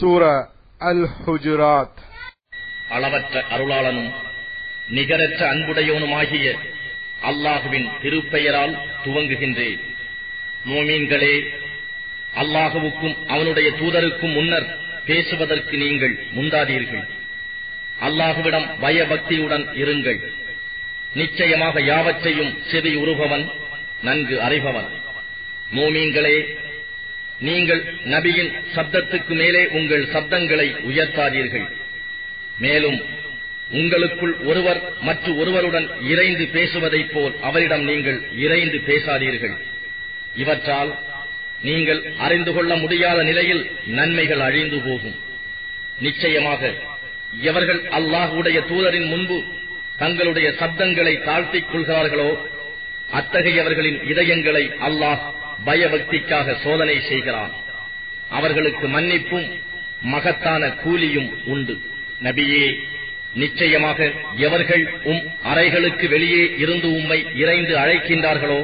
சூர அல் Hujurat அளவற்ற அருளாளனும் நிகரற்ற அன்புடையவனுமாகிய அல்லாஹுவின் திருப்பெயரால் துவங்குகின்றேன். மோமீன்களே அல்லாஹுவுக்கும் அவனுடைய தூதருக்கும் முன்னர் பேசுவதற்கு நீங்கள் முந்தாதீர்கள். அல்லாஹுவிடம் பயபக்தியுடன் இருங்கள். நிச்சயமாக யாவற்றையும் செவி உறுபவன் நன்கு அறிபவன். மோமீன்களே நீங்கள் நபியின் சப்தத்துக்கு மேலே உங்கள் சப்தங்களை உயர்த்தாதீர்கள். மேலும் உங்களுக்குள் ஒருவர் மற்ற ஒருவருடன் இறைந்து பேசுவதைப் போல் அவரிடம் நீங்கள் இறைந்து பேசாதீர்கள். இவற்றால் நீங்கள் அறிந்து கொள்ள முடியாத நிலையில் நன்மைகள் அழிந்து போகும். நிச்சயமாக எவர்கள் அல்லாஹுடைய தூதரின் முன்பு தங்களுடைய சப்தங்களை தாழ்த்திக் கொள்கிறார்களோ அத்தகையவர்களின் இதயங்களை அல்லாஹ் பயபக்திக்காக சோதனை செய்கிறான். அவர்களுக்கு மன்னிப்பும் மகத்தான கூலியும் உண்டு. நபியே நிச்சயமாக எவர்கள் உம் அறைகளுக்கு வெளியே இருந்து உம்மை இறைந்து அழைக்கின்றார்களோ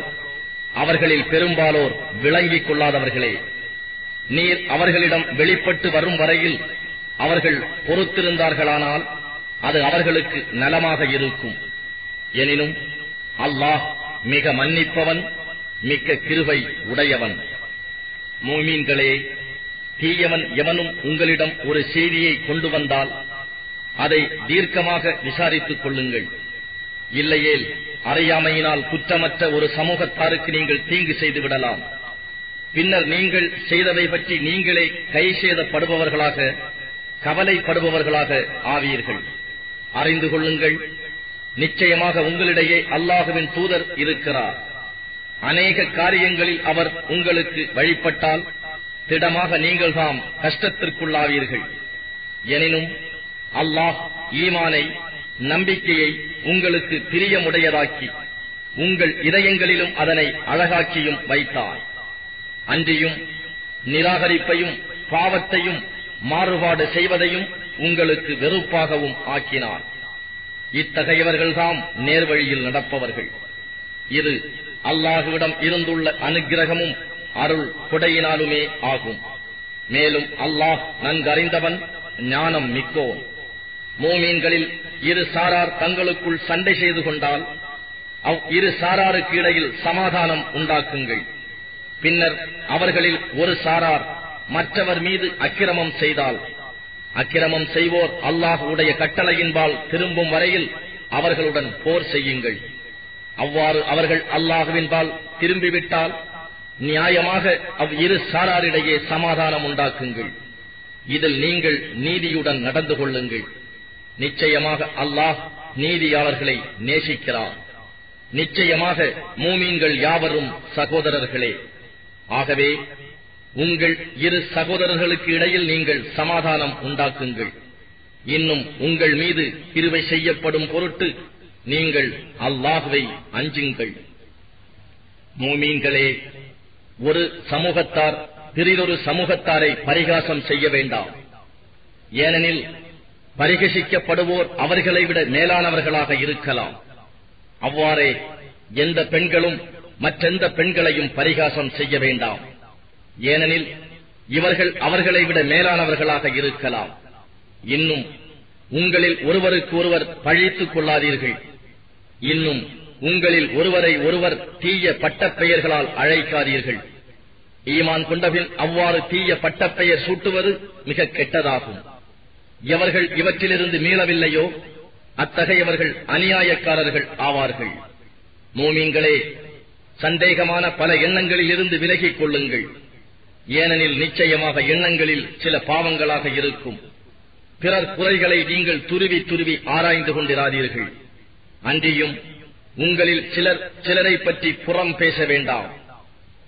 அவர்களில் பெரும்பாலோர் விளங்கிக் கொள்ளாதவர்களே. நீர் அவர்களிடம் வெளிப்பட்டு வரும் வரையில் அவர்கள் பொறுத்திருந்தார்களானால் அது அவர்களுக்கு நலமாக இருக்கும். எனினும் அல்லாஹ் மிக மன்னிப்பவன் மிக்க கிருபை உடையவன். மூமீன்களே தீயவன் எவனும் உங்களிடம் ஒரு செய்தியை கொண்டு வந்தால் அதை தீர்க்கமாக விசாரித்துக் கொள்ளுங்கள். இல்லையேல் அறியாமையினால் குற்றமற்ற ஒரு சமூகத்தாருக்கு நீங்கள் தீங்கு செய்து விடலாம் பின்னர் நீங்கள் செய்ததை பற்றி நீங்களே கை செய்தப்படுபவர்களாக கவலைப்படுபவர்களாக ஆவீர்கள். அறிந்து கொள்ளுங்கள். நிச்சயமாக உங்களிடையே அல்லாஹுவின் தூதர் இருக்கிறார். அநேக காரியங்களில் அவர் உங்களுக்கு வழிபட்டால் திடமாக நீங்கள் தாம் கஷ்டத்திற்குள்ளாவீர்கள். எனினும் அல்லாஹ் ஈமானை நம்பிக்கையை உங்களுக்கு பிரியமுடையதாக்கி உங்கள் இதயங்களிலும் அதனை அழகாக்கியும் வைத்தார். அன்றியும் நிராகரிப்பையும் பாவத்தையும் மாறுபாடு செய்வதையும் உங்களுக்கு வெறுப்பாகவும் ஆக்கினார். இத்தகையவர்கள்தாம் நேர்வழியில் நடப்பவர்கள். இது அல்லாஹுவிடம் இருந்துள்ள அனுக்கிரகமும் அருள் கொடையினாலுமே ஆகும். மேலும் அல்லாஹ் நன்கறிந்தவன் ஞானம் மிக்கோன். மோமீன்களில் இரு சாரார் தங்களுக்குள் சண்டை செய்து கொண்டால் அவ் இரு சாராருக்கு இடையில் சமாதானம் உண்டாக்குங்கள். பின்னர் அவர்களில் ஒரு சாரார் மற்றவர் மீது அக்கிரமம் செய்தால் அக்கிரமம் செய்வோர் அல்லாஹுடைய கட்டளையின்பால் திரும்பும் வரையில் அவர்களுடன் போர் செய்யுங்கள். அவ்வாறு அவர்கள் அல்லாஹுவின்பால் திரும்பிவிட்டால் நியாயமாக அவ் இரு சாராரிடையே சமாதானம் உண்டாக்குங்கள். இதில் நீங்கள் நீதியுடன் நடந்து கொள்ளுங்கள். நிச்சயமாக அல்லாஹ் நீதியாளர்களை நேசிக்கிறார். நிச்சயமாக மூமீன்கள் யாவரும் சகோதரர்களே. ஆகவே உங்கள் இரு சகோதரர்களுக்கு இடையில் நீங்கள் சமாதானம் உண்டாக்குங்கள். இன்னும் உங்கள் மீது கிருவை செய்யப்படும் பொருட்டு நீங்கள் அல்லாஹுவை அஞ்சுங்கள். மூமீன்களே ஒரு சமூகத்தார் பிறிதொரு சமூகத்தாரை பரிகாசம் செய்ய வேண்டாம். ஏனெனில் பரிகசிக்கப்படுவோர் அவர்களை விட மேலானவர்களாக இருக்கலாம். அவ்வாறே எந்த பெண்களும் மற்றெந்த பெண்களையும் பரிகாசம் செய்ய வேண்டாம். ஏனெனில் இவர்கள் அவர்களை விட மேலானவர்களாக இருக்கலாம். இன்னும் உங்களில் ஒருவருக்கு ஒருவர் பழித்துக் கொள்ளாதீர்கள். இன்னும் உங்களில் ஒருவரை ஒருவர் தீய பட்டப்பெயர்களால் அழைக்காதீர்கள். ஈமான் கொண்டபின் அவ்வாறு தீய பட்டப்பெயர் சூட்டுவது மிக கெட்டதாகும். எவர்கள் இவற்றிலிருந்து மீளவில்லையோ அத்தகையவர்கள் அநியாயக்காரர்கள் ஆவார்கள். மூமீன்களே சந்தேகமான பல எண்ணங்களில் இருந்து விலகிக் கொள்ளுங்கள். ஏனெனில் நிச்சயமாக எண்ணங்களில் சில பாவங்களாக இருக்கும். பிறர் குறைகளை நீங்கள் துருவி துருவி ஆராய்ந்து கொண்டிராதீர்கள். அன்றியும் உங்களில் சிலர் சிலரை பற்றி புறம் பேச வேண்டாம்.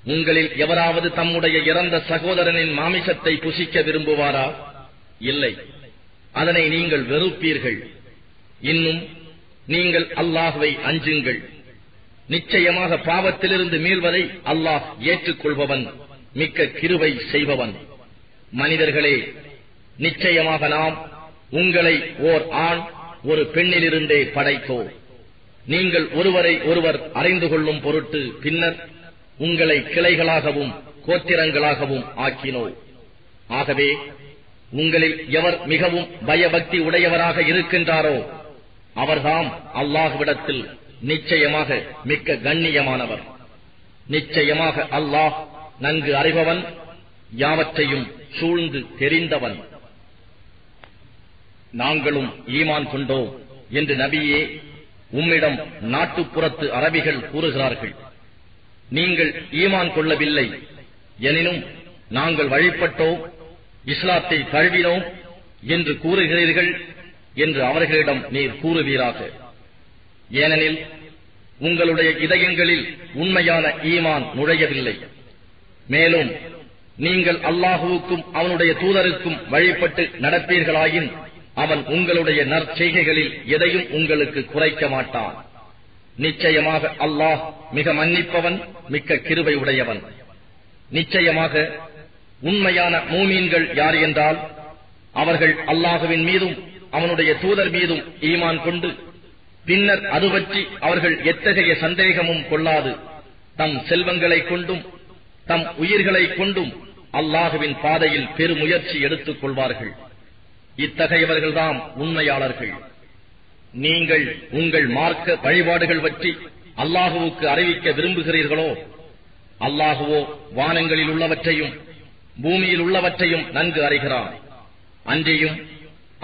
உங்களில் எவராவது தம்முடைய இறந்த சகோதரனின் மாமிசத்தை புசிக்க விரும்புவாரா? இல்லை. அதனை நீங்கள் வெறுப்பீர்கள். இன்னும் நீங்கள் அல்லாஹுவை அஞ்சுங்கள். நிச்சயமாக பாவத்திலிருந்து மீள்வதை அல்லாஹ் ஏற்றுக்கொள்பவன் மிக்க கிருவை செய்பவன். மனிதர்களே நிச்சயமாக நாம் உங்களை ஓர் ஆண் ஒரு பெண்ணிலிருந்தே படைத்தோம். நீங்கள் ஒருவரை ஒருவர் அறிந்து கொள்ளும் பொருட்டு பின்னர் உங்களை கிளைகளாகவும் கோத்திரங்களாகவும் ஆக்கினோம். ஆகவே உங்களில் எவர் மிகவும் பயபக்தி உடையவராக இருக்கின்றாரோ அவர்தாம் அல்லாஹ்விடத்தில் நிச்சயமாக மிக்க கண்ணியமானவர். நிச்சயமாக அல்லாஹ் நன்கு அறிபவன் யாவற்றையும் சூழ்ந்து தெரிந்தவன். நாங்களும் ஈமான் கொண்டோம் என்று நபியே உம்மிடம் நாட்டுப்புறத்து அரபிகள் கூறுகிறார்கள். நீங்கள் ஈமான் கொள்ளவில்லை. எனினும் நாங்கள் வழிபட்டோம். இஸ்லாத்தை தழுவினோம் என்று கூறுகிறீர்கள் என்று அவர்களிடம் நீர் கூறுவீராக. ஏனெனில் உங்களுடைய இதயங்களில் உண்மையான ஈமான் நுழையவில்லை. மேலும் நீங்கள் அல்லாஹுவுக்கும் அவனுடைய தூதருக்கும் வழிபட்டு நடப்பீர்களாயின் அவன் உங்களுடைய நற்செய்கைகளில் எதையும் உங்களுக்கு குறைக்க மாட்டான். நிச்சயமாக அல்லாஹ் மிக மன்னிப்பவன் மிக்க கிருபை உடையவன் நிச்சயமாக உண்மையான மூமீன்கள் யார் என்றால் அவர்கள் அல்லாஹுவின் மீதும் அவனுடைய தூதர் மீதும் ஈமான் கொண்டு பின்னர் அது பற்றி அவர்கள் எத்தகைய சந்தேகமும் கொள்ளாது. தம் செல்வங்களைக் கொண்டும் தம் உயிர்களைக் கொண்டும் அல்லாஹுவின் பாதையில் பெருமுயற்சி எடுத்துக் கொள்வார்கள். இத்தகையவர்கள்தாம் உண்மையாளர்கள். நீங்கள் உங்கள் மார்க்க வழிபாடுகள் பற்றி அல்லாஹுவுக்கு அறிவிக்க விரும்புகிறீர்களோ அல்லாஹுவோ வானங்களில் உள்ளவற்றையும் பூமியில் உள்ளவற்றையும் நன்கு அறிகிறான். அன்றியும்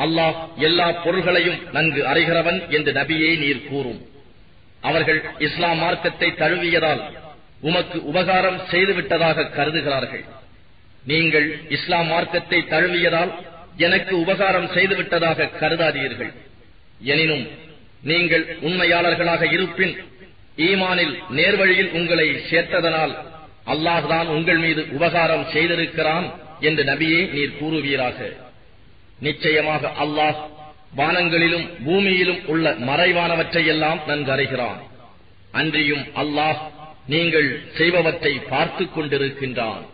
அல்லாஹ் எல்லா பொருள்களையும் நன்கு அறிகிறவன் என்று நபியே நீர் கூறும். அவர்கள் இஸ்லாம் மார்க்கத்தை தழுவியதால் உமக்கு உபகாரம் செய்துவிட்டதாக கருதுகிறார்கள். நீங்கள் இஸ்லாம் மார்க்கத்தை தழுவியதால் எனக்கு உபகாரம் செய்துவிட்டதாக கருதாதீர்கள். எனினும் நீங்கள் உண்மையாளர்களாக இருப்பின் ஈமானில் நேர்வழியில் உங்களை சேர்த்ததனால் அல்லாஹ்தான் உங்கள் மீது உபகாரம் செய்திருக்கிறான் என்று நபியே நீர் கூறுவீராக. நிச்சயமாக அல்லாஹ் வானங்களிலும் பூமியிலும் உள்ள மறைவானவற்றையெல்லாம் நன்கறைகிறான். அன்றியும் அல்லாஹ் நீங்கள் செய்பவற்றை பார்த்துக் கொண்டிருக்கின்றான்.